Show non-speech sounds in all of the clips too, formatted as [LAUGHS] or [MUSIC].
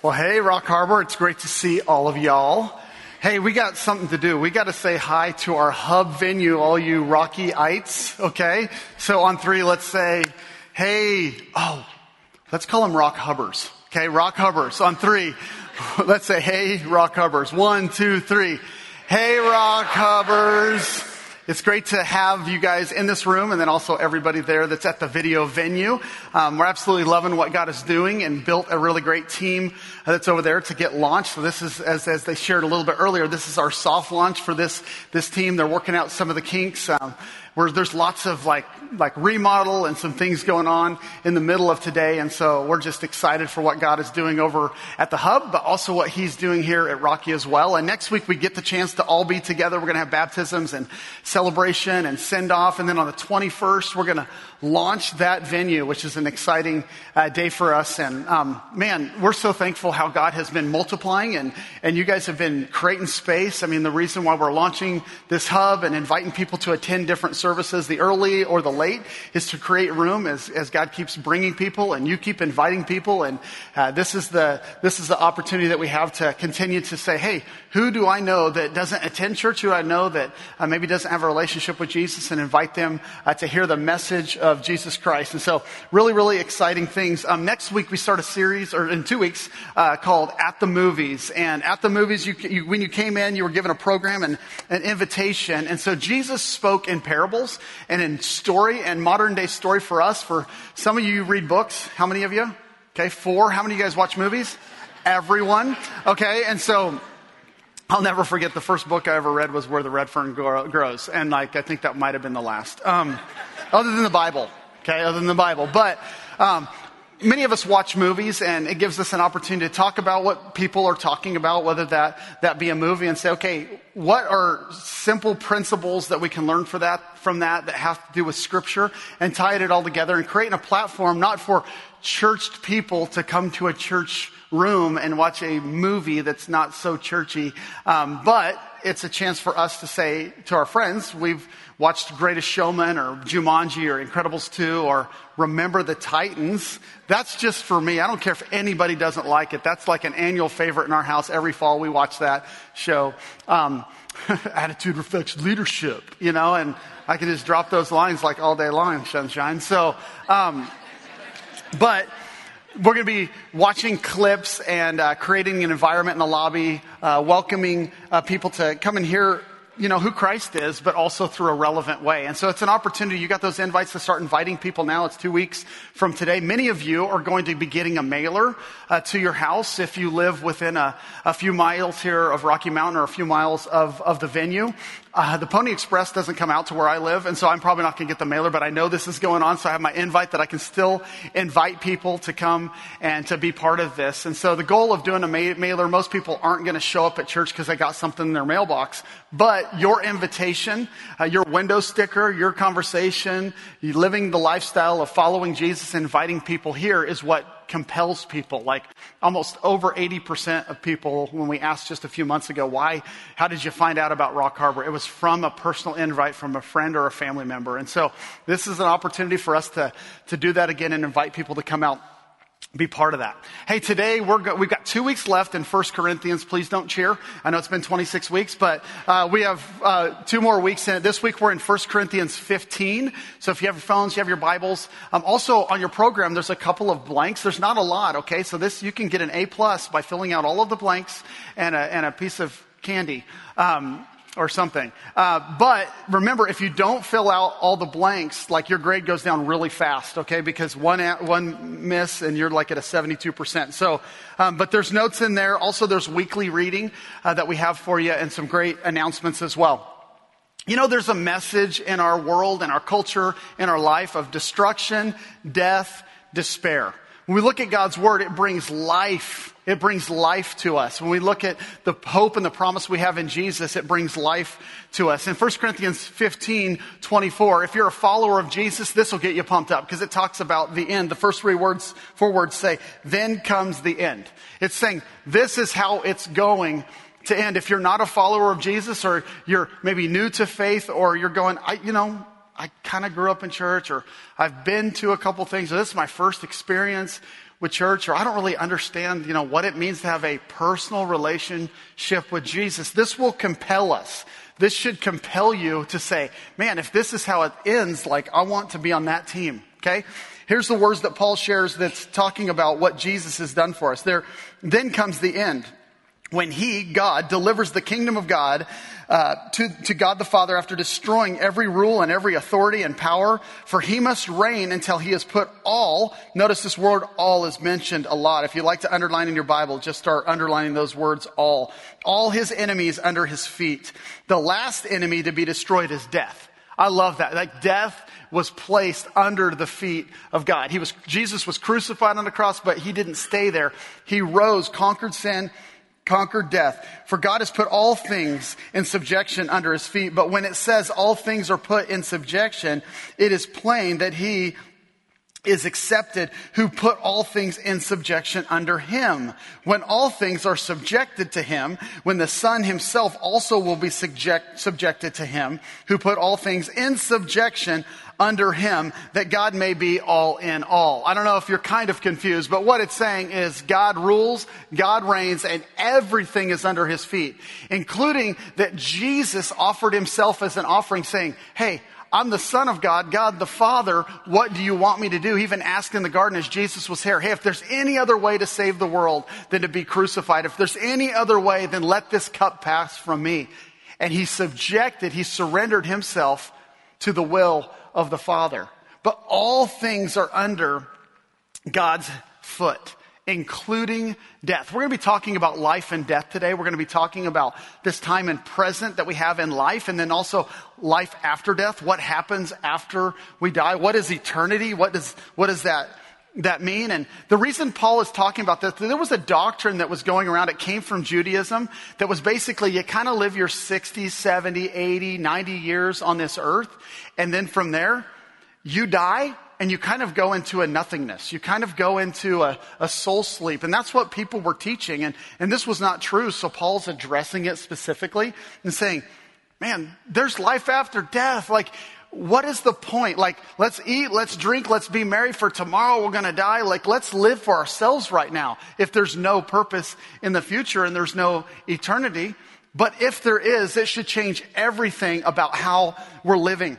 Well, hey, Rock Harbor, it's great to see all of y'all. Hey, we got something to do. We got to say hi to our hub venue, all you Rockyites, okay? So on three, let's say, hey, oh, let's call them Rock Hubbers, okay? Rock Hubbers. On three, [LAUGHS] let's say, hey, Rock Hubbers. One, two, three. Hey, Rock Hubbers. It's great to have you guys in this room and then also everybody there that's at the video venue. Um, we're absolutely loving what God is doing and built a really great team that's over there to get launched. So this is, as, as they shared a little bit earlier, this is our soft launch for this, this team. They're working out some of the kinks. Um, where there's lots of like, like remodel and some things going on in the middle of today. And so we're just excited for what God is doing over at the hub, but also what he's doing here at Rocky as well. And next week we get the chance to all be together. We're going to have baptisms and celebration and send off. And then on the 21st, we're going to launch that venue, which is an exciting uh, day for us. And um, man, we're so thankful how God has been multiplying and, and you guys have been creating space. I mean, the reason why we're launching this hub and inviting people to attend different services services, the early or the late, is to create room as, as God keeps bringing people and you keep inviting people. And uh, this is the this is the opportunity that we have to continue to say, hey, who do I know that doesn't attend church? Who I know that uh, maybe doesn't have a relationship with Jesus, and invite them uh, to hear the message of Jesus Christ. And so, really, really exciting things. Um, next week we start a series, or in two weeks, uh, called At the Movies. And at the movies, you, you, when you came in, you were given a program and an invitation. And so Jesus spoke in parables parables and in story and modern day story for us. For some of you, you read books. How many of you? Okay, four. How many of you guys watch movies? Everyone. Okay, and so I'll never forget the first book I ever read was Where the Red Fern Grows. And like, I think that might have been the last. Um, other than the Bible. Okay, other than the Bible. But, um, many of us watch movies and it gives us an opportunity to talk about what people are talking about, whether that, that be a movie and say, okay, what are simple principles that we can learn for that, from that that have to do with scripture and tie it all together and creating a platform not for churched people to come to a church room and watch a movie that's not so churchy, um, but it's a chance for us to say to our friends, we've watched Greatest Showman or Jumanji or Incredibles 2 or Remember the Titans. That's just for me. I don't care if anybody doesn't like it. That's like an annual favorite in our house. Every fall we watch that show. Um, [LAUGHS] attitude reflects leadership, you know, and I can just drop those lines like all day long, sunshine. So, um, but we're going to be watching clips and uh, creating an environment in the lobby, uh, welcoming uh, people to come and hear you know, who Christ is, but also through a relevant way. And so it's an opportunity. You got those invites to start inviting people now. It's two weeks from today. Many of you are going to be getting a mailer uh, to your house if you live within a, a, few miles here of Rocky Mountain or a few miles of, of the venue. Uh, the Pony Express doesn't come out to where I live, and so I'm probably not going to get the mailer, but I know this is going on, so I have my invite that I can still invite people to come and to be part of this. And so the goal of doing a ma- mailer, most people aren't going to show up at church because they got something in their mailbox, but your invitation, uh, your window sticker, your conversation, living the lifestyle of following Jesus and inviting people here is what compels people. Like almost over 80% of people, when we asked just a few months ago, why, how did you find out about Rock Harbor? It was from a personal invite from a friend or a family member. And so this is an opportunity for us to, to do that again and invite people to come out be part of that. Hey, today we're go- we've got two weeks left in 1 Corinthians. Please don't cheer. I know it's been 26 weeks, but uh, we have uh, two more weeks in it. This week we're in 1 Corinthians 15. So if you have your phones, you have your Bibles. Um, also on your program, there's a couple of blanks. There's not a lot. Okay, so this you can get an A plus by filling out all of the blanks and a, and a piece of candy. Um, or something. Uh, but remember, if you don't fill out all the blanks, like your grade goes down really fast, okay? Because one one miss and you're like at a 72%. So, um, but there's notes in there. Also, there's weekly reading uh, that we have for you and some great announcements as well. You know, there's a message in our world, in our culture, in our life of destruction, death, despair. When we look at God's word, it brings life. It brings life to us. When we look at the hope and the promise we have in Jesus, it brings life to us. In 1 Corinthians 15, 24, if you're a follower of Jesus, this will get you pumped up because it talks about the end. The first three words, four words say, then comes the end. It's saying this is how it's going to end. If you're not a follower of Jesus or you're maybe new to faith or you're going, I, you know, I kind of grew up in church or I've been to a couple things. This is my first experience with church or I don't really understand, you know, what it means to have a personal relationship with Jesus, this will compel us. This should compel you to say, man, if this is how it ends, like I want to be on that team. Okay? Here's the words that Paul shares that's talking about what Jesus has done for us. There, then comes the end when he, God, delivers the kingdom of God uh, to, to God the Father after destroying every rule and every authority and power, for he must reign until he has put all, notice this word all is mentioned a lot. If you like to underline in your Bible, just start underlining those words all. All his enemies under his feet. The last enemy to be destroyed is death. I love that. Like death was placed under the feet of God. He was, Jesus was crucified on the cross, but he didn't stay there. He rose, conquered sin, conquered death. For God has put all things in subjection under his feet. But when it says all things are put in subjection, it is plain that he is accepted who put all things in subjection under him. When all things are subjected to him, when the Son himself also will be subject, subjected to him, who put all things in subjection under him that God may be all in all. I don't know if you're kind of confused, but what it's saying is God rules, God reigns, and everything is under his feet, including that Jesus offered himself as an offering saying, Hey, I'm the son of God, God the Father. What do you want me to do? He even asked in the garden as Jesus was here, Hey, if there's any other way to save the world than to be crucified, if there's any other way, then let this cup pass from me. And he subjected, he surrendered himself to the will of the Father. But all things are under God's foot, including death. We're going to be talking about life and death today. We're going to be talking about this time and present that we have in life and then also life after death. What happens after we die? What is eternity? What does, what does that that mean? And the reason Paul is talking about this, there was a doctrine that was going around. It came from Judaism that was basically you kind of live your 60, 70, 80, 90 years on this earth. And then from there, you die and you kind of go into a nothingness. You kind of go into a, a soul sleep. And that's what people were teaching. And, and this was not true. So Paul's addressing it specifically and saying, man, there's life after death. Like, what is the point? Like, let's eat, let's drink, let's be merry for tomorrow we're gonna die. Like, let's live for ourselves right now. If there's no purpose in the future and there's no eternity. But if there is, it should change everything about how we're living.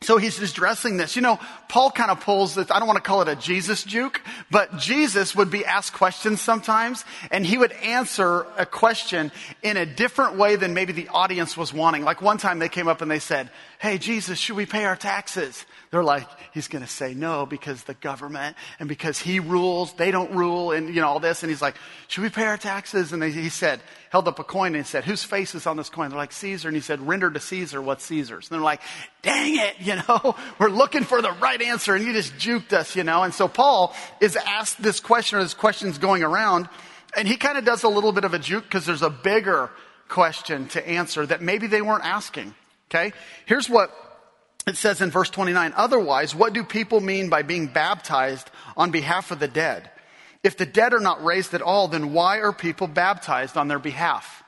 So he's addressing this. You know, Paul kind of pulls this, I don't want to call it a Jesus juke, but Jesus would be asked questions sometimes, and he would answer a question in a different way than maybe the audience was wanting. Like one time they came up and they said, Hey, Jesus, should we pay our taxes? They're like, he's going to say no because the government and because he rules, they don't rule and, you know, all this. And he's like, should we pay our taxes? And they, he said, held up a coin and said, whose face is on this coin? They're like, Caesar. And he said, render to Caesar what's Caesar's. And they're like, dang it, [LAUGHS] you know, we're looking for the right answer and you just juked us, you know. And so Paul is asked this question or this question's going around and he kind of does a little bit of a juke because there's a bigger question to answer that maybe they weren't asking. Okay. Here's what it says in verse 29, otherwise, what do people mean by being baptized on behalf of the dead? If the dead are not raised at all, then why are people baptized on their behalf?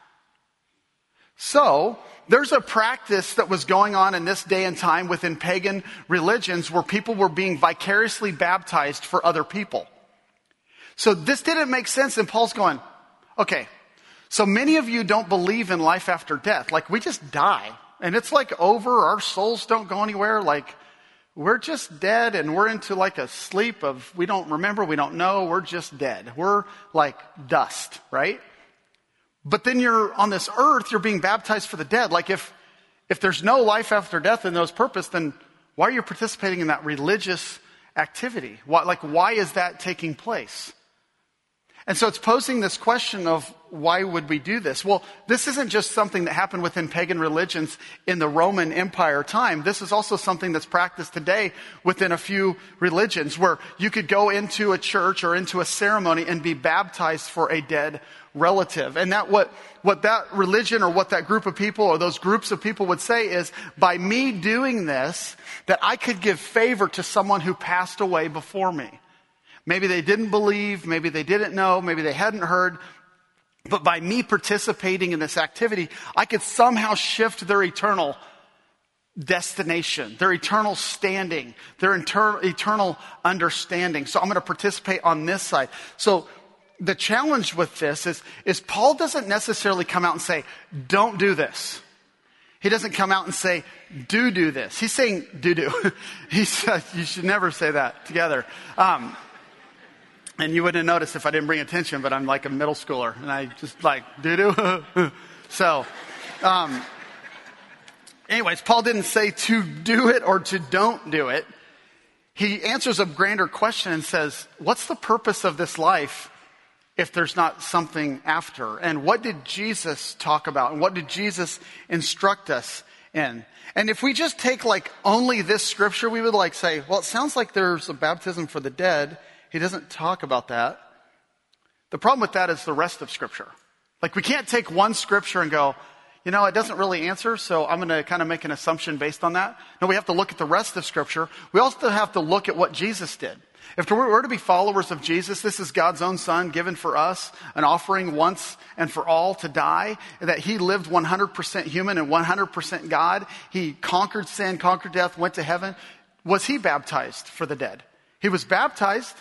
So, there's a practice that was going on in this day and time within pagan religions where people were being vicariously baptized for other people. So this didn't make sense and Paul's going, okay, so many of you don't believe in life after death. Like we just die and it's like over. Our souls don't go anywhere. Like we're just dead and we're into like a sleep of we don't remember, we don't know, we're just dead. We're like dust, right? But then you're on this earth, you're being baptized for the dead. Like if if there's no life after death and those purpose, then why are you participating in that religious activity? Why, like why is that taking place? And so it's posing this question of why would we do this? Well, this isn't just something that happened within pagan religions in the Roman Empire time. This is also something that's practiced today within a few religions where you could go into a church or into a ceremony and be baptized for a dead relative. And that what, what that religion or what that group of people or those groups of people would say is by me doing this, that I could give favor to someone who passed away before me. Maybe they didn't believe, maybe they didn't know, maybe they hadn't heard, but by me participating in this activity, I could somehow shift their eternal destination, their eternal standing, their inter- eternal understanding. So I'm going to participate on this side. So the challenge with this is, is Paul doesn't necessarily come out and say, don't do this. He doesn't come out and say, do do this. He's saying, do do. [LAUGHS] he says, you should never say that together. Um, and you wouldn't notice if I didn't bring attention, but I'm like a middle schooler and I just like, do do. [LAUGHS] so, um, anyways, Paul didn't say to do it or to don't do it. He answers a grander question and says, what's the purpose of this life if there's not something after? And what did Jesus talk about? And what did Jesus instruct us in? And if we just take like only this scripture, we would like say, well, it sounds like there's a baptism for the dead. He doesn't talk about that. The problem with that is the rest of scripture. Like we can't take one scripture and go, you know, it doesn't really answer, so I'm going to kind of make an assumption based on that. No, we have to look at the rest of scripture. We also have to look at what Jesus did. If we're to be followers of Jesus, this is God's own Son given for us, an offering once and for all to die, that He lived 100% human and 100% God. He conquered sin, conquered death, went to heaven. Was He baptized for the dead? He was baptized,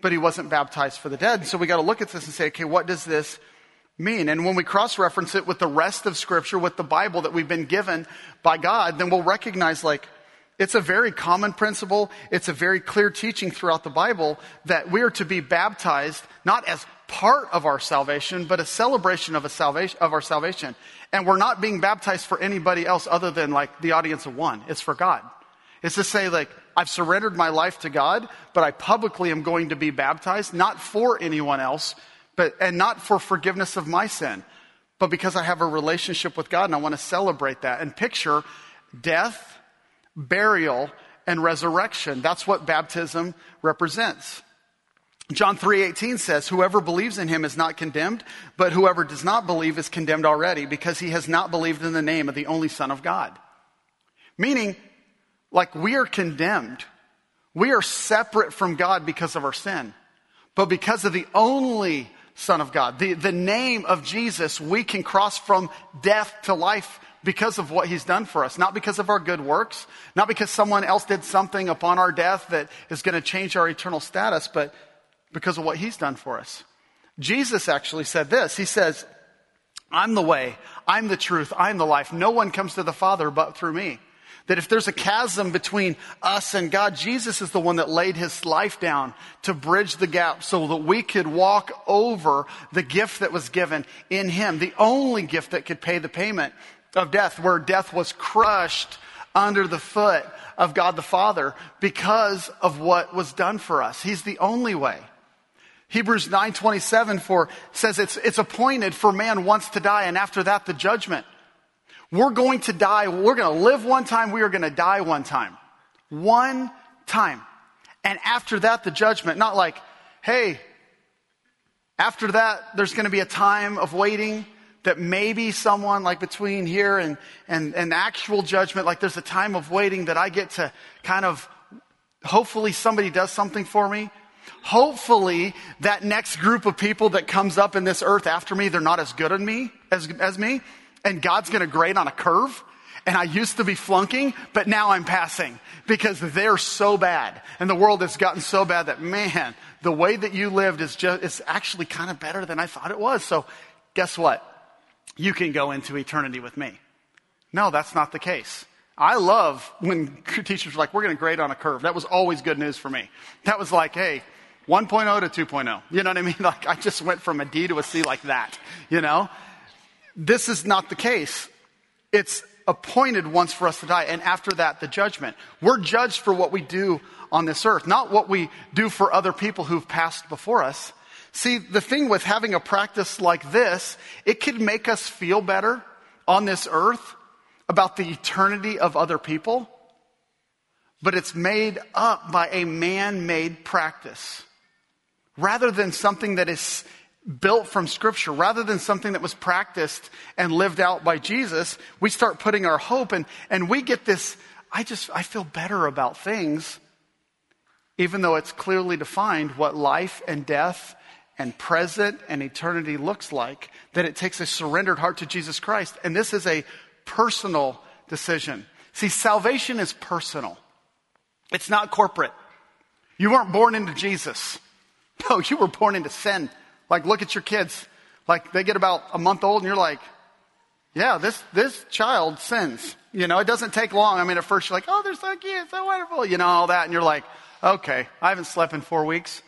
but He wasn't baptized for the dead. So we got to look at this and say, okay, what does this mean? And when we cross reference it with the rest of Scripture, with the Bible that we've been given by God, then we'll recognize, like, it's a very common principle. It's a very clear teaching throughout the Bible that we are to be baptized not as part of our salvation, but a celebration of a salvation of our salvation. And we're not being baptized for anybody else other than like the audience of one. It's for God. It's to say like I've surrendered my life to God, but I publicly am going to be baptized not for anyone else, but and not for forgiveness of my sin, but because I have a relationship with God and I want to celebrate that and picture death burial, and resurrection. That's what baptism represents. John 3:18 says, "Whoever believes in him is not condemned, but whoever does not believe is condemned already because he has not believed in the name of the only son of God." Meaning, like we are condemned. We are separate from God because of our sin. But because of the only son of God, the, the name of Jesus, we can cross from death to life because of what he's done for us, not because of our good works, not because someone else did something upon our death that is going to change our eternal status, but because of what he's done for us. Jesus actually said this. He says, I'm the way, I'm the truth, I'm the life. No one comes to the Father but through me. That if there's a chasm between us and God, Jesus is the one that laid his life down to bridge the gap so that we could walk over the gift that was given in him, the only gift that could pay the payment of death, where death was crushed under the foot of God the Father because of what was done for us. He's the only way. Hebrews 9:27 for says it's it's appointed for man once to die and after that the judgment. We're going to die, we're going to live one time, we are going to die one time. One time. And after that the judgment, not like, hey, after that there's going to be a time of waiting that maybe someone like between here and, and, and actual judgment, like there's a time of waiting that I get to kind of, hopefully somebody does something for me. Hopefully that next group of people that comes up in this earth after me, they're not as good as me, as, as me. And God's going to grade on a curve. And I used to be flunking, but now I'm passing because they're so bad. And the world has gotten so bad that, man, the way that you lived is just, it's actually kind of better than I thought it was. So guess what? you can go into eternity with me. No, that's not the case. I love when [LAUGHS] teachers are like, we're going to grade on a curve. That was always good news for me. That was like, hey, 1.0 to 2.0. You know what I mean? [LAUGHS] Like, I just went from a D to a C like that, you know? This is not the case. It's appointed once for us to die, and after that, the judgment. We're judged for what we do on this earth, not what we do for other people who've passed before us. See, the thing with having a practice like this, it could make us feel better on this earth about the eternity of other people, but it's made up by a man made practice. Rather than something that is built from Scripture, rather than something that was practiced and lived out by Jesus, we start putting our hope and, and we get this, I just, I feel better about things, even though it's clearly defined what life and death and present and eternity looks like, that it takes a surrendered heart to Jesus Christ. And this is a personal decision. See, salvation is personal. It's not corporate. You weren't born into Jesus. [LAUGHS] No, you were born into sin. Like, look at your kids. Like, they get about a month old and you're like, yeah, this, this child sins. You know, it doesn't take long. I mean, at first you're like, oh, they're so cute, so wonderful, you know, all that. And you're like, okay, I haven't slept in four weeks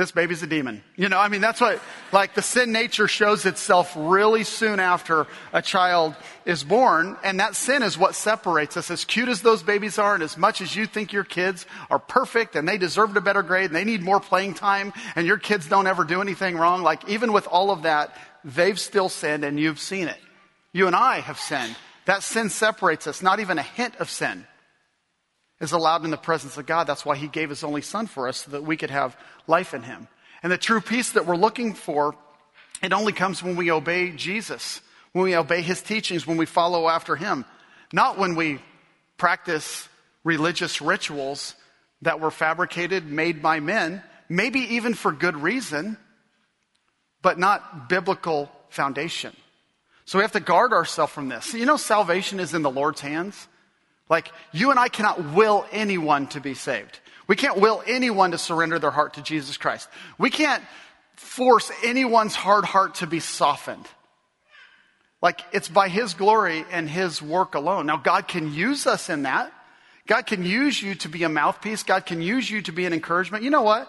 this baby's a demon. You know, I mean, that's what, like, the sin nature shows itself really soon after a child is born. And that sin is what separates us. As cute as those babies are, and as much as you think your kids are perfect and they deserved a better grade and they need more playing time, and your kids don't ever do anything wrong, like, even with all of that, they've still sinned and you've seen it. You and I have sinned. That sin separates us, not even a hint of sin is allowed in the presence of God. That's why he gave his only son for us so that we could have life in him. And the true peace that we're looking for, it only comes when we obey Jesus, when we obey his teachings, when we follow after him, not when we practice religious rituals that were fabricated, made by men, maybe even for good reason, but not biblical foundation. So we have to guard ourselves from this. You know, salvation is in the Lord's hands. Like, you and I cannot will anyone to be saved. We can't will anyone to surrender their heart to Jesus Christ. We can't force anyone's hard heart to be softened. Like, it's by His glory and His work alone. Now, God can use us in that. God can use you to be a mouthpiece. God can use you to be an encouragement. You know what?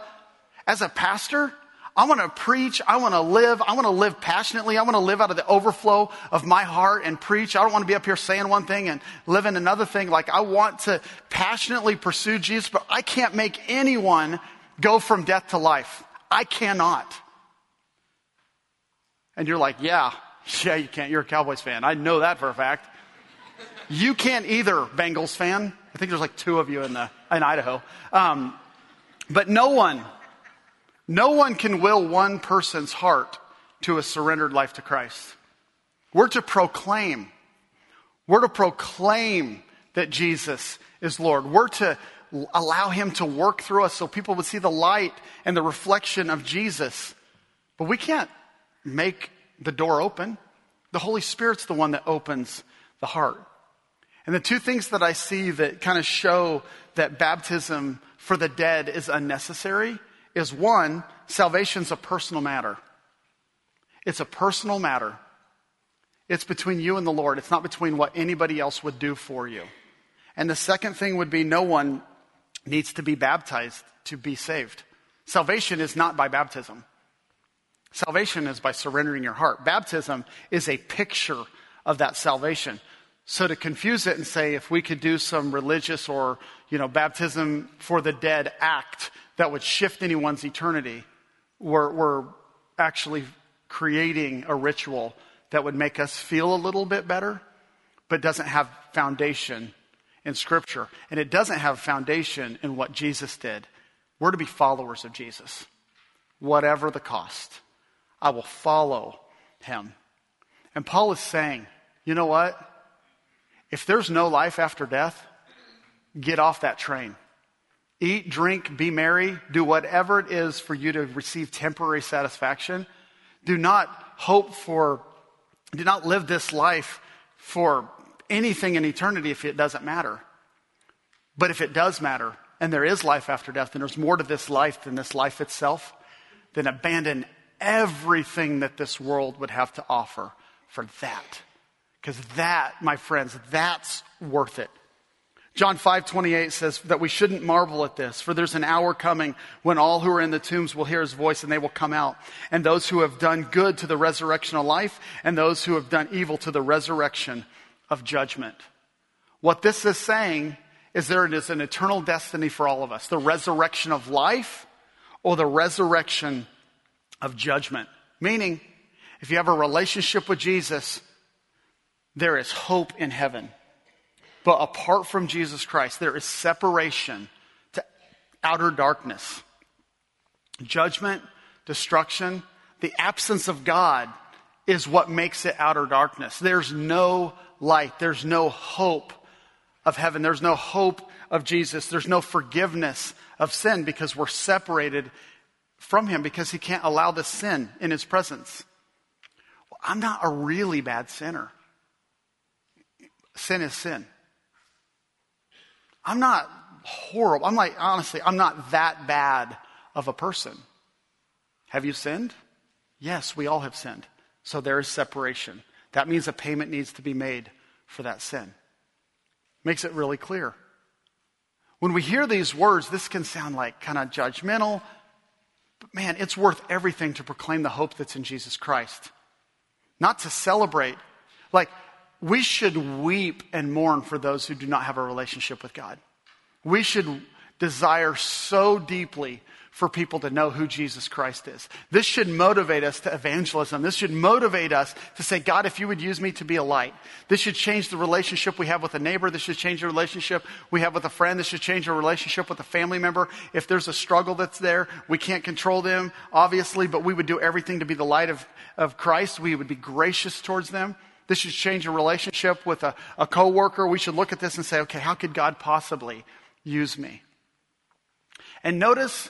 As a pastor, I want to preach. I want to live. I want to live passionately. I want to live out of the overflow of my heart and preach. I don't want to be up here saying one thing and living another thing. Like I want to passionately pursue Jesus, but I can't make anyone go from death to life. I cannot. And you're like, yeah, yeah, you can't. You're a Cowboys fan. I know that for a fact. You can't either, Bengals fan. I think there's like two of you in the in Idaho. Um, but no one no one can will one person's heart to a surrendered life to Christ. We're to proclaim. We're to proclaim that Jesus is Lord. We're to allow Him to work through us so people would see the light and the reflection of Jesus. But we can't make the door open. The Holy Spirit's the one that opens the heart. And the two things that I see that kind of show that baptism for the dead is unnecessary is one, salvation's a personal matter. It's a personal matter. It's between you and the Lord. It's not between what anybody else would do for you. And the second thing would be no one needs to be baptized to be saved. Salvation is not by baptism. Salvation is by surrendering your heart. Baptism is a picture of that salvation. So to confuse it and say if we could do some religious or, you know, baptism for the dead act that would shift anyone's eternity. We're, we're actually creating a ritual that would make us feel a little bit better, but doesn't have foundation in Scripture. And it doesn't have foundation in what Jesus did. We're to be followers of Jesus, whatever the cost. I will follow him. And Paul is saying, you know what? If there's no life after death, get off that train. Eat, drink, be merry, do whatever it is for you to receive temporary satisfaction. Do not hope for, do not live this life for anything in eternity if it doesn't matter. But if it does matter, and there is life after death, and there's more to this life than this life itself, then abandon everything that this world would have to offer for that. Because that, my friends, that's worth it. John 5, 28 says that we shouldn't marvel at this, for there's an hour coming when all who are in the tombs will hear his voice and they will come out. And those who have done good to the resurrection of life, and those who have done evil to the resurrection of judgment. What this is saying is there is an eternal destiny for all of us the resurrection of life or the resurrection of judgment. Meaning, if you have a relationship with Jesus, there is hope in heaven. But apart from Jesus Christ, there is separation to outer darkness, judgment, destruction. The absence of God is what makes it outer darkness. There's no light, there's no hope of heaven, there's no hope of Jesus, there's no forgiveness of sin because we're separated from Him because He can't allow the sin in His presence. Well, I'm not a really bad sinner. Sin is sin. I'm not horrible. I'm like, honestly, I'm not that bad of a person. Have you sinned? Yes, we all have sinned. So there is separation. That means a payment needs to be made for that sin. Makes it really clear. When we hear these words, this can sound like kind of judgmental, but man, it's worth everything to proclaim the hope that's in Jesus Christ. Not to celebrate. Like, we should weep and mourn for those who do not have a relationship with God. We should desire so deeply for people to know who Jesus Christ is. This should motivate us to evangelism. This should motivate us to say, God, if you would use me to be a light. This should change the relationship we have with a neighbor. This should change the relationship we have with a friend. This should change our relationship with a family member. If there's a struggle that's there, we can't control them, obviously, but we would do everything to be the light of, of Christ. We would be gracious towards them. This should change a relationship with a, a coworker. We should look at this and say, okay, how could God possibly use me? And notice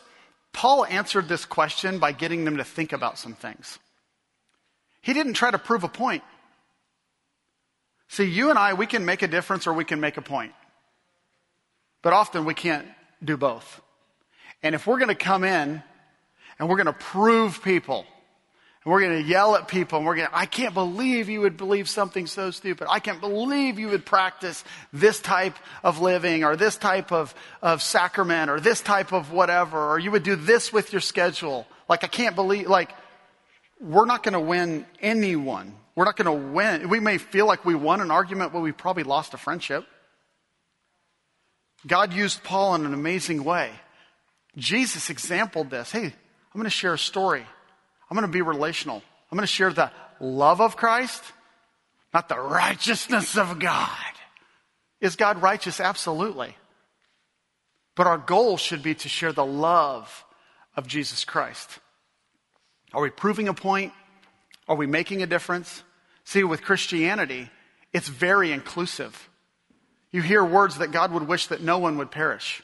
Paul answered this question by getting them to think about some things. He didn't try to prove a point. See, you and I, we can make a difference or we can make a point. But often we can't do both. And if we're going to come in and we're going to prove people and we're going to yell at people and we're going to, I can't believe you would believe something so stupid. I can't believe you would practice this type of living or this type of, of sacrament or this type of whatever, or you would do this with your schedule. Like, I can't believe, like, we're not going to win anyone. We're not going to win. We may feel like we won an argument, but we probably lost a friendship. God used Paul in an amazing way. Jesus exampled this. Hey, I'm going to share a story. I'm going to be relational. I'm going to share the love of Christ, not the righteousness of God. Is God righteous? Absolutely. But our goal should be to share the love of Jesus Christ. Are we proving a point? Are we making a difference? See, with Christianity, it's very inclusive. You hear words that God would wish that no one would perish.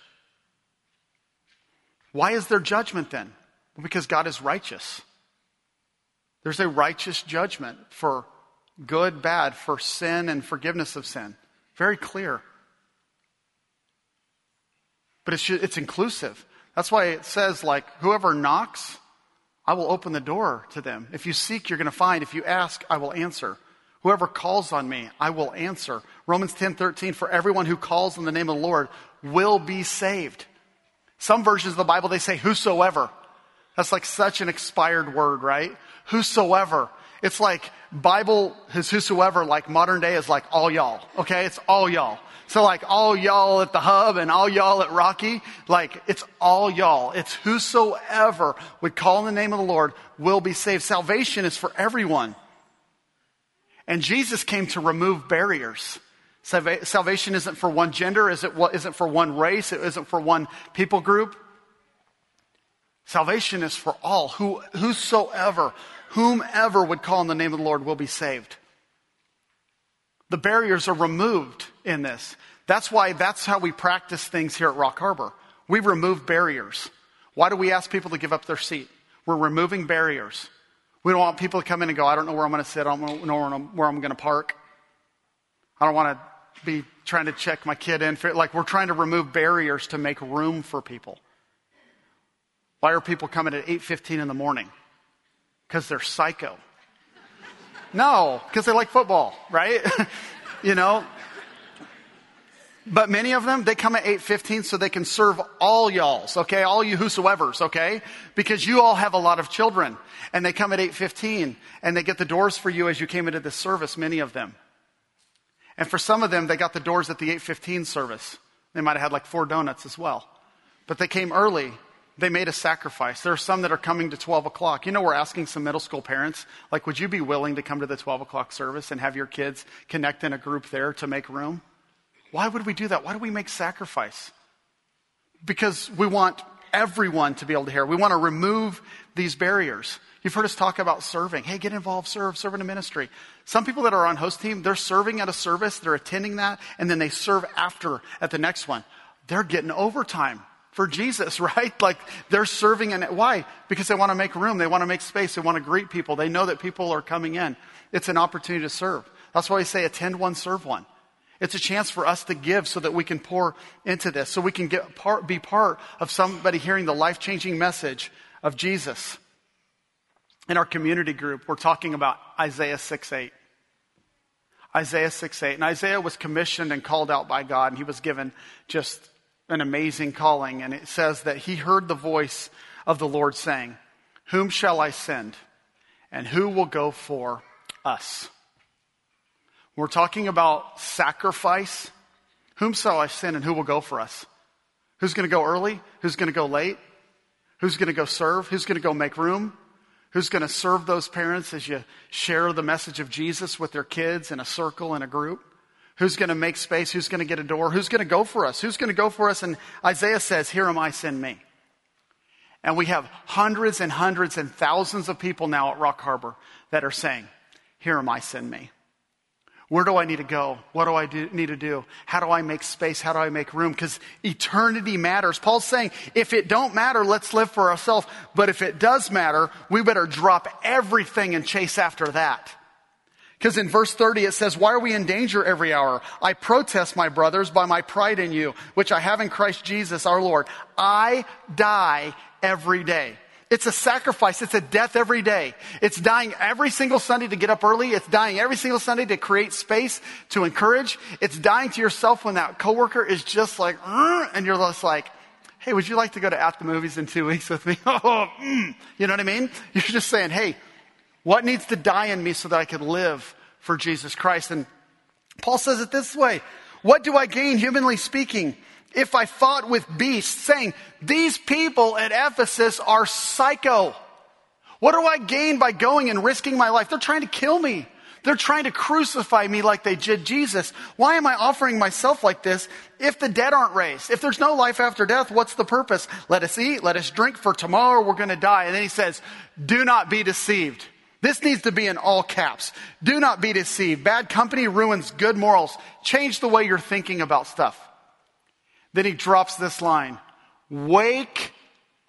Why is there judgment then? Well, because God is righteous. There's a righteous judgment for good, bad, for sin and forgiveness of sin. Very clear. But it's, it's inclusive. That's why it says, like, whoever knocks, I will open the door to them. If you seek, you're going to find. If you ask, I will answer. Whoever calls on me, I will answer. Romans 10 13, for everyone who calls on the name of the Lord will be saved. Some versions of the Bible, they say whosoever. That's like such an expired word, right? whosoever. It's like Bible is whosoever, like modern day is like all y'all. Okay? It's all y'all. So like all y'all at the hub and all y'all at Rocky, like it's all y'all. It's whosoever would call in the name of the Lord will be saved. Salvation is for everyone. And Jesus came to remove barriers. Salvation isn't for one gender, isn't for one race, it isn't for one people group. Salvation is for all, who, whosoever whomever would call on the name of the Lord will be saved. The barriers are removed in this. That's why that's how we practice things here at Rock Harbor. We remove barriers. Why do we ask people to give up their seat? We're removing barriers. We don't want people to come in and go, I don't know where I'm going to sit. I don't know where I'm going to park. I don't want to be trying to check my kid in. Like, we're trying to remove barriers to make room for people. Why are people coming at 8.15 in the morning? Because they're psycho. No, because they like football, right? [LAUGHS] you know? But many of them, they come at 8.15 so they can serve all y'alls, okay? All you whosoever's, okay? Because you all have a lot of children. And they come at 8.15 and they get the doors for you as you came into this service, many of them. And for some of them, they got the doors at the 8.15 service. They might have had like four donuts as well. But they came early they made a sacrifice. There are some that are coming to 12 o'clock. You know, we're asking some middle school parents, like, would you be willing to come to the 12 o'clock service and have your kids connect in a group there to make room? Why would we do that? Why do we make sacrifice? Because we want everyone to be able to hear. We want to remove these barriers. You've heard us talk about serving. Hey, get involved, serve, serve in a ministry. Some people that are on host team, they're serving at a service, they're attending that, and then they serve after at the next one. They're getting overtime for Jesus, [LAUGHS] right? Like they're serving and why? Because they want to make room, they want to make space, they want to greet people. They know that people are coming in. It's an opportunity to serve. That's why we say attend one, serve one. It's a chance for us to give so that we can pour into this, so we can get part, be part of somebody hearing the life changing message of Jesus. In our community group, we're talking about Isaiah 6 8. Isaiah 6 8. And Isaiah was commissioned and called out by God, and he was given just an amazing calling. And it says that he heard the voice of the Lord saying, Whom shall I send? And who will go for us? We're talking about sacrifice. Whom shall I send and who will go for us? Who's going to go early? Who's going to go late? Who's going to go serve? Who's going to go make room? Who's going to serve those parents as you share the message of Jesus with their kids in a circle in a group? Who's going to make space? Who's going to get a door? Who's going to go for us? Who's going to go for us? And Isaiah says, Here am I, send me. And we have hundreds and hundreds and thousands of people now at Rock Harbor that are saying, Here am I, send me. Where do I need to go? What do I do, need to do? How do I make space? How do I make room? Because eternity matters. Paul's saying, if it don't matter, let's live for ourselves. But if it does matter, we better drop everything and chase after that. Because in verse 30 it says, Why are we in danger every hour? I protest, my brothers, by my pride in you, which I have in Christ Jesus our Lord. I die every day. It's a sacrifice. It's a death every day. It's dying every single Sunday to get up early. It's dying every single Sunday to create space, to encourage. It's dying to yourself when that coworker is just like, and you're just like, hey, would you like to go to at the movies in two weeks with me? [LAUGHS] oh, mm. You know what I mean? You're just saying, hey, what needs to die in me so that I can live for Jesus Christ? And Paul says it this way. What do I gain, humanly speaking? if I fought with beasts, saying, These people at Ephesus are psycho. What do I gain by going and risking my life? They're trying to kill me. They're trying to crucify me like they did Jesus. Why am I offering myself like this if the dead aren't raised? If there's no life after death, what's the purpose? Let us eat, let us drink, for tomorrow we're going to die. And then he says, Do not be deceived. This needs to be in all caps. Do not be deceived. Bad company ruins good morals. Change the way you're thinking about stuff. Then he drops this line Wake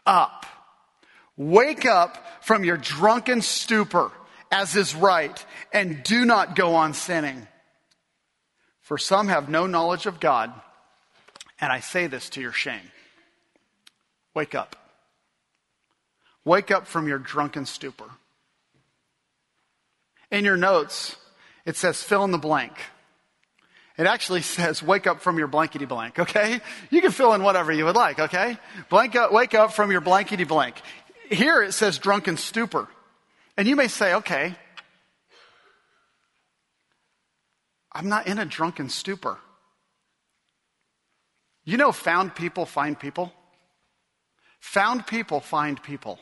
up. Wake up from your drunken stupor, as is right, and do not go on sinning. For some have no knowledge of God, and I say this to your shame. Wake up. Wake up from your drunken stupor. In your notes, it says fill in the blank. It actually says, wake up from your blankety blank, okay? You can fill in whatever you would like, okay? Blank up, wake up from your blankety blank. Here it says drunken stupor. And you may say, okay, I'm not in a drunken stupor. You know, found people find people? Found people find people.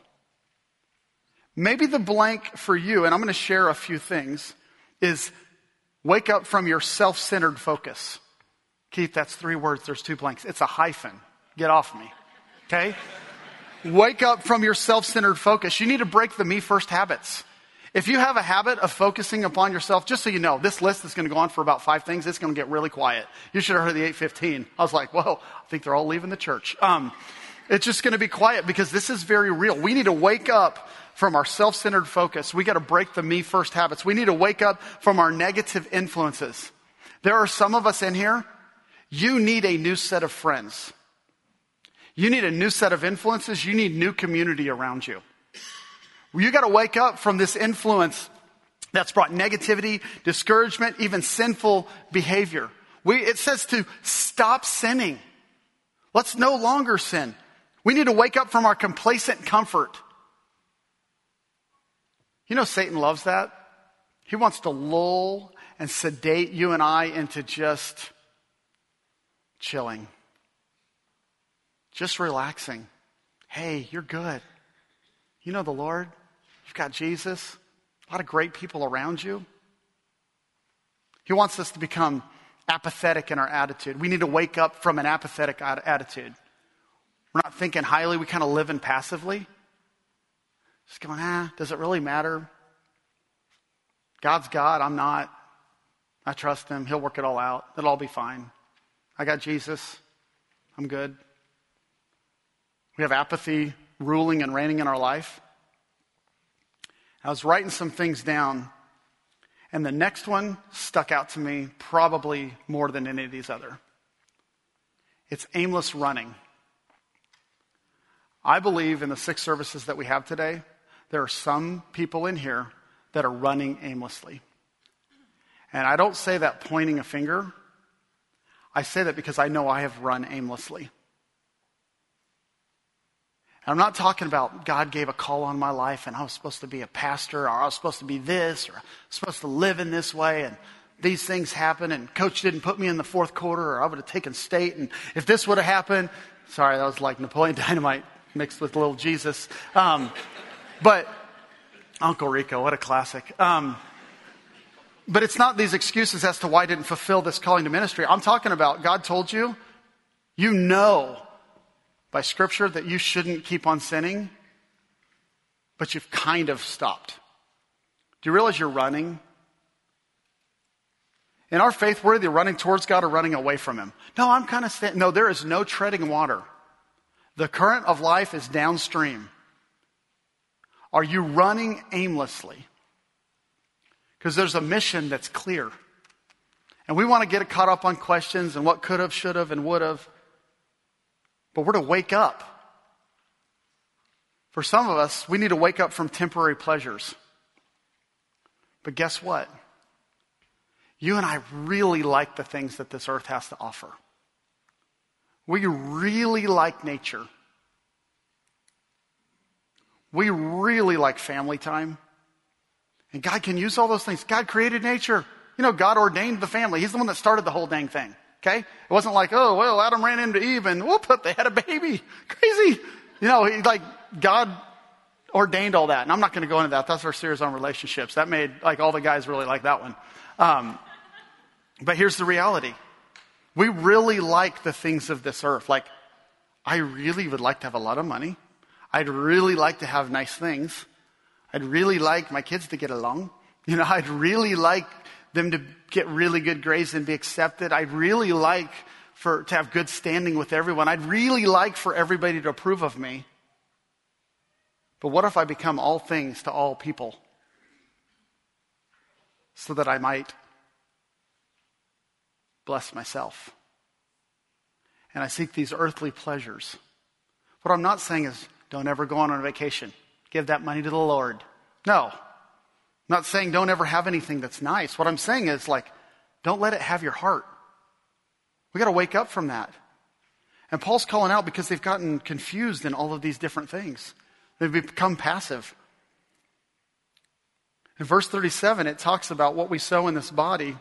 Maybe the blank for you, and I'm going to share a few things, is Wake up from your self centered focus. Keith, that's three words. There's two blanks. It's a hyphen. Get off me. Okay? Wake up from your self centered focus. You need to break the me first habits. If you have a habit of focusing upon yourself, just so you know, this list is going to go on for about five things. It's going to get really quiet. You should have heard the 815. I was like, whoa, I think they're all leaving the church. Um, it's just going to be quiet because this is very real. We need to wake up from our self centered focus. We got to break the me first habits. We need to wake up from our negative influences. There are some of us in here, you need a new set of friends. You need a new set of influences. You need new community around you. You got to wake up from this influence that's brought negativity, discouragement, even sinful behavior. We, it says to stop sinning. Let's no longer sin. We need to wake up from our complacent comfort. You know, Satan loves that. He wants to lull and sedate you and I into just chilling, just relaxing. Hey, you're good. You know the Lord. You've got Jesus. A lot of great people around you. He wants us to become apathetic in our attitude. We need to wake up from an apathetic attitude. We're not thinking highly, we kind of live in passively. Just going, ah, does it really matter? God's God, I'm not. I trust Him. He'll work it all out. It'll all be fine. I got Jesus. I'm good. We have apathy ruling and reigning in our life. I was writing some things down, And the next one stuck out to me probably more than any of these other. It's aimless running. I believe in the six services that we have today, there are some people in here that are running aimlessly. And I don't say that pointing a finger. I say that because I know I have run aimlessly. And I'm not talking about God gave a call on my life and I was supposed to be a pastor or I was supposed to be this or I was supposed to live in this way and these things happen and coach didn't put me in the fourth quarter or I would have taken state and if this would have happened, sorry, that was like Napoleon [LAUGHS] Dynamite mixed with little Jesus. Um, but Uncle Rico, what a classic. Um, but it's not these excuses as to why I didn't fulfill this calling to ministry. I'm talking about God told you, you know by Scripture that you shouldn't keep on sinning, but you've kind of stopped. Do you realize you're running? In our faith, we're either running towards God or running away from Him. No, I'm kind of standing. No, there is no treading water. The current of life is downstream. Are you running aimlessly? Because there's a mission that's clear. And we want to get caught up on questions and what could have, should have, and would have. But we're to wake up. For some of us, we need to wake up from temporary pleasures. But guess what? You and I really like the things that this earth has to offer. We really like nature. We really like family time. And God can use all those things. God created nature. You know, God ordained the family. He's the one that started the whole dang thing. Okay? It wasn't like, oh, well, Adam ran into Eve and whoop, [LAUGHS] they had a baby. Crazy. You know, he, like, God ordained all that. And I'm not going to go into that. That's our series on relationships. That made, like, all the guys really like that one. Um, but here's the reality. We really like the things of this earth. Like, I really would like to have a lot of money. I'd really like to have nice things. I'd really like my kids to get along. You know, [LAUGHS] I'd really like them to get really good grades and be accepted. I'd really like for, to have good standing with everyone. I'd really like for everybody to approve of me. But what if I become all things to all people so that I might bless myself? And I seek these earthly pleasures. What I'm not saying is don't ever go on a vacation. Give that money to the Lord. No. I'm not saying don't ever have anything that's nice. What I'm saying is like, don't let it have your heart. We got to wake up from that. And Paul's calling out because they've gotten confused in all of these different things. They've become passive. In verse 37, it talks about what we sow in this body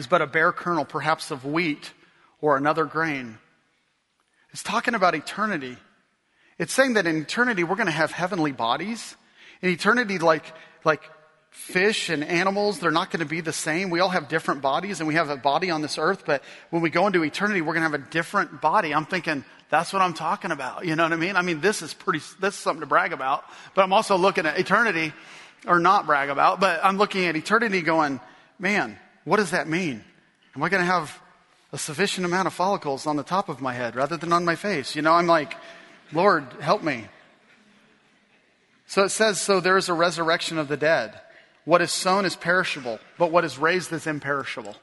is but a bare kernel, perhaps of wheat or another grain. It's talking about eternity. It's saying that in eternity, we're going to have heavenly bodies. In eternity, like, like fish and animals, they're not going to be the same. We all have different bodies and we have a body on this earth, but when we go into eternity, we're going to have a different body. I'm thinking, that's what I'm talking about. You know what I mean? I mean, this is pretty, this is something to brag about, but I'm also looking at eternity, or not brag about, but I'm looking at eternity going, man, what does that mean? Am I going to have a sufficient amount of follicles on the top of my head rather than on my face? You know, I'm like, Lord, help me. So it says, so there is a resurrection of the dead. What is sown is perishable, but what is raised is imperishable.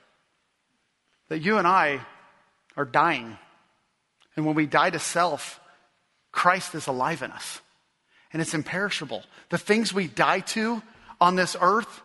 That you and I are dying. And when we die to self, Christ is alive in us. And it's imperishable. The things we die to on this earth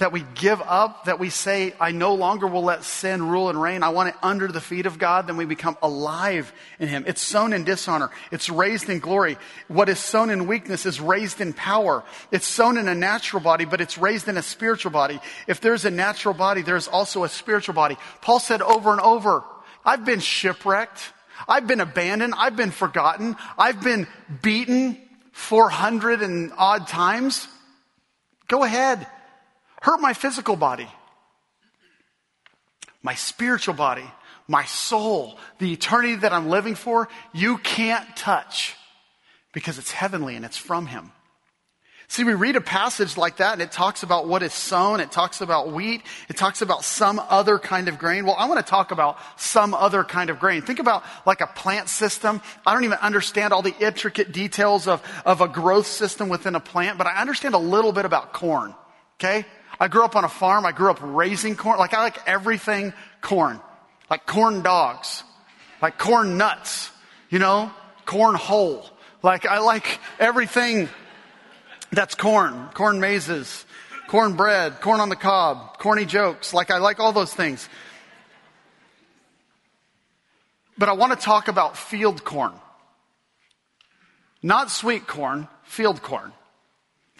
that we give up, that we say, I no longer will let sin rule and reign. I want it under the feet of God. Then we become alive in Him. It's sown in dishonor. It's raised in glory. What is sown in weakness is raised in power. It's sown in a natural body, but it's raised in a spiritual body. If there's a natural body, there's also a spiritual body. Paul said over and over, I've been shipwrecked. I've been abandoned. I've been forgotten. I've been beaten 400 and odd times. Go ahead hurt my physical body, my spiritual body, my soul, the eternity that I'm living for, you can't touch because it's heavenly and it's from Him. See, we read a passage like that and it talks about what is sown. It talks about wheat. It talks about some other kind of grain. Well, I want to talk about some other kind of grain. Think about like a plant system. I don't even understand all the intricate details of, of a growth system within a plant, but I understand a little bit about corn. Okay? I grew up on a farm. I grew up raising corn. Like I like everything corn. Like corn dogs. Like corn nuts. You know? Cornhole. Like I like everything that's corn. Corn mazes. Corn bread. Corn on the cob. Corny jokes. Like I like all those things. But I want to talk about field corn. Not sweet corn, field corn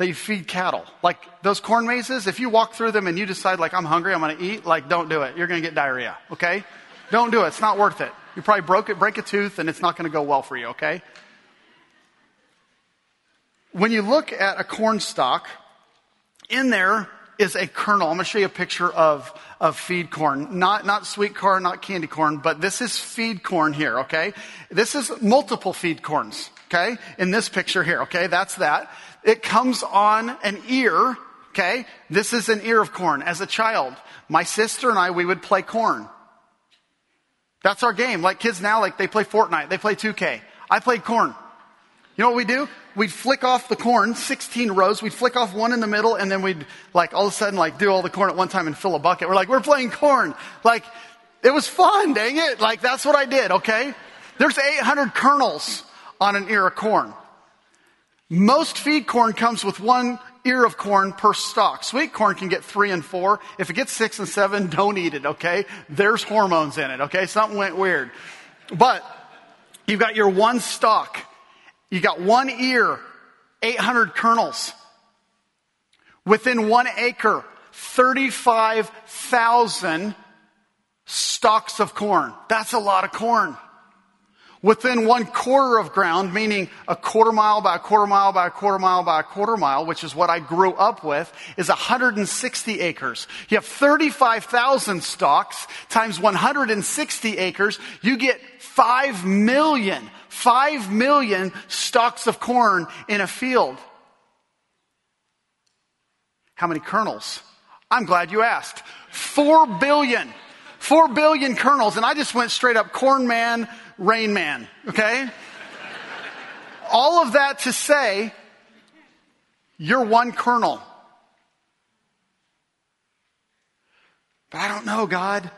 that you feed cattle. Like those corn mazes, if you walk through them and you decide like I'm hungry, I'm going to eat, like don't do it. You're going to get diarrhea, okay? Don't do it. It's not worth it. You probably broke it, break a tooth and it's not going to go well for you, okay? When you look at a corn stalk, in there is a kernel. I'm going to show you a picture of, of feed corn. Not, not sweet corn, not candy corn, but this is feed corn here, okay? This is multiple feed corns, okay? In this picture here, okay? That's that. It comes on an ear, okay? This is an ear of corn. As a child, my sister and I, we would play corn. That's our game. Like kids now, like they play Fortnite, they play 2K. I played corn. You know what we do? We'd flick off the corn, 16 rows, we'd flick off one in the middle, and then we'd like all of a sudden like do all the corn at one time and fill a bucket. We're like, we're playing corn. Like, it was fun, dang it. Like, that's what I did, okay? There's 800 kernels on an ear of corn. Most feed corn comes with one ear of corn per stalk. Sweet corn can get three and four. If it gets six and seven, [LAUGHS] don't eat it, okay? There's hormones in it, okay? Something went weird. But you've got your one stalk. You got one ear, 800 kernels. Within one acre, 35,000 stalks of corn. That's a lot of corn. Within one quarter of ground, meaning a quarter mile by a quarter mile by a quarter mile by a quarter mile, which is what I grew up with, is 160 acres. You have 35,000 stalks times 160 acres, you get 5 million, 5 million stalks of corn in a field. How many kernels? I'm glad you asked. 4 billion. 4 billion kernels, and I just went straight up corn man, rain man, okay? All of that to say, you're one kernel. But I don't know, God.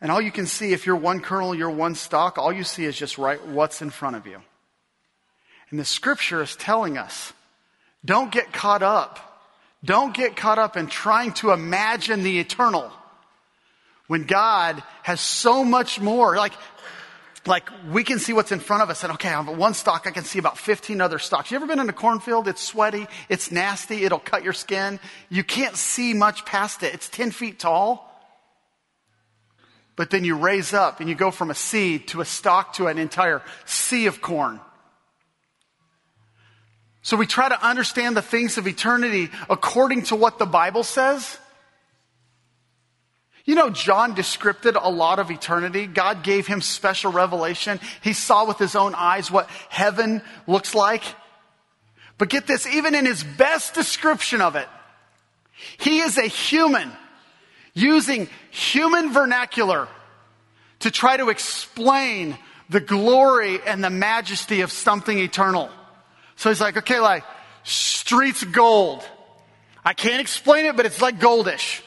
And all you can see, if you're one kernel, you're one stalk, all you see is just right what's in front of you. And the scripture is telling us don't get caught up. Don't get caught up in trying to imagine the eternal when God has so much more. Like, like we can see what's in front of us and okay, I have one stock, I can see about 15 other stocks. You ever been in a cornfield? It's sweaty, it's nasty, it'll cut your skin. You can't see much past it. It's 10 feet tall. But then you raise up and you go from a seed to a stalk to an entire sea of corn. So we try to understand the things of eternity according to what the Bible says. You know, John described a lot of eternity. God gave him special revelation. He saw with his own eyes what heaven looks like. But get this, even in his best description of it, he is a human using human vernacular to try to explain the glory and the majesty of something eternal. So he's like, okay, like, streets gold. I can't explain it, but it's like goldish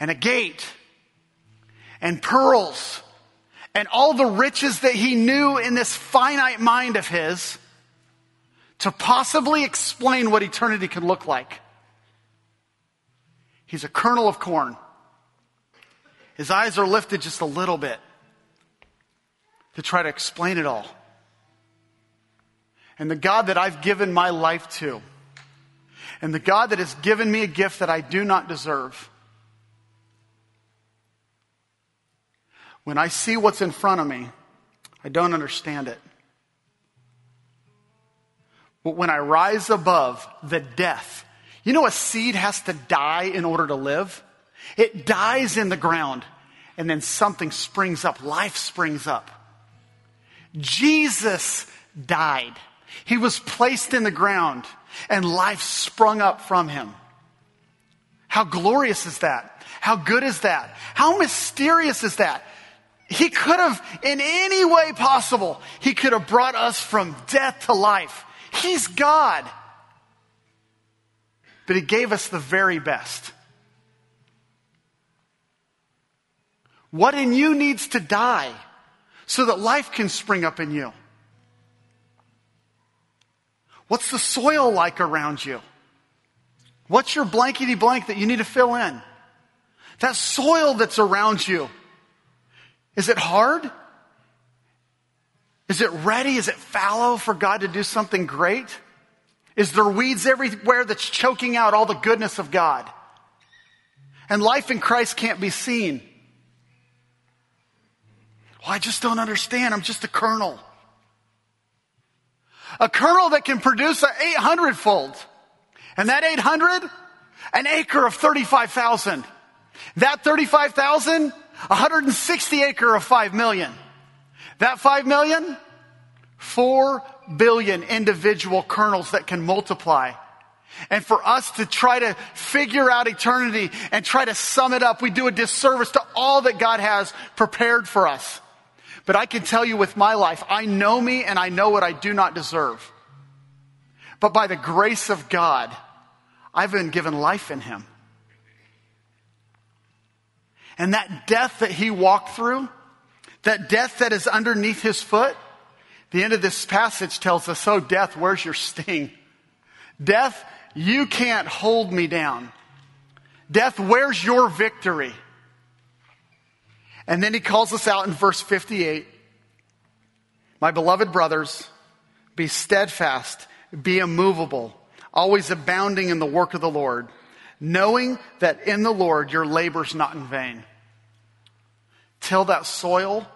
and a gate and pearls and all the riches that he knew in this finite mind of his to possibly explain what eternity could look like. He's a kernel of corn. His eyes are lifted just a little bit to try to explain it all. And the God that I've given my life to, and the God that has given me a gift that I do not deserve, When I see what's in front of me, I don't understand it. But when I rise above the death, you know, a seed has to die in order to live. It dies in the ground, and then something springs up. Life springs up. Jesus died. He was placed in the ground, and life sprung up from him. How glorious is that? How good is that? How mysterious is that? He could have, in any way possible, he could have brought us from death to life. He's God. but He gave us the very best. What in you needs to die so that life can spring up in you? What's the soil like around you? What's your blankety blank that you need to fill in? That soil that's around you. Is it hard? Is it ready? Is it fallow for God to do something great? Is there weeds everywhere that's choking out all the goodness of God? And life in Christ can't be seen. Well, I just don't understand. I'm just a kernel. A kernel that can produce an 800 fold. And that 800, an acre of 35,000. That 35,000, 160 acre of 5 million. That 5 million, 4 billion individual kernels that can multiply. And for us to try to figure out eternity and try to sum it up, we do a disservice to all that God has prepared for us. But I can tell you with my life, I know me and I know what I do not deserve. But by the grace of God, I've been given life in Him. And that death that He walked through, that death that is underneath His foot, the end of this passage tells us, Oh, death, where's your sting? Death, you can't hold me down. Death, where's your victory? And then he calls us out in verse 58 My beloved brothers, be steadfast, be immovable, always abounding in the work of the Lord, knowing that in the Lord your labor's not in vain. Till that soil,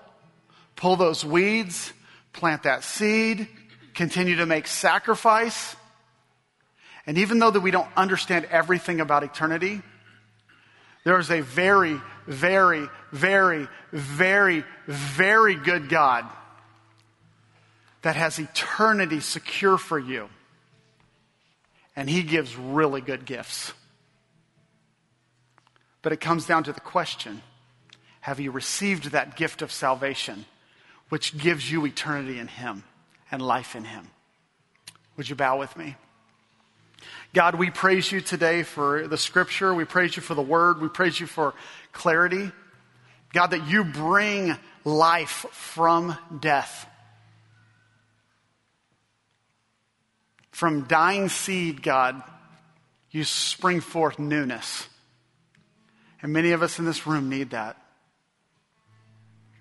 pull those weeds, plant that seed, continue to make sacrifice. And even though that we don't understand everything about eternity, there is a very, very, very, very, very good God that has eternity secure for you. And he gives really good gifts. But it comes down to the question have you received that gift of salvation? which gives you eternity in Him and life in Him. Would you bow with me? God, we praise you today for the scripture. We praise you for the word. We praise you for clarity. God, that you bring life from death. From dying seed, God, you spring forth newness. And many of us in this room need that.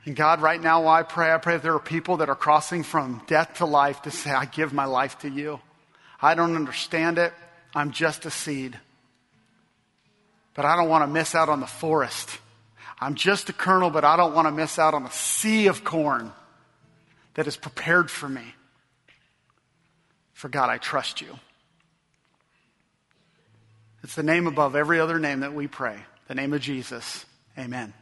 And God, right now, I pray, I pray that there are people that are crossing from death to life to say, I give my life to you. I don't understand it. I'm just a seed. But I don't want to miss out on the forest. I'm just a kernel, but I don't want to miss out on the sea of corn that is prepared for me. For God, I trust you. It's the name above every other name that we pray, the name of Jesus. Amen.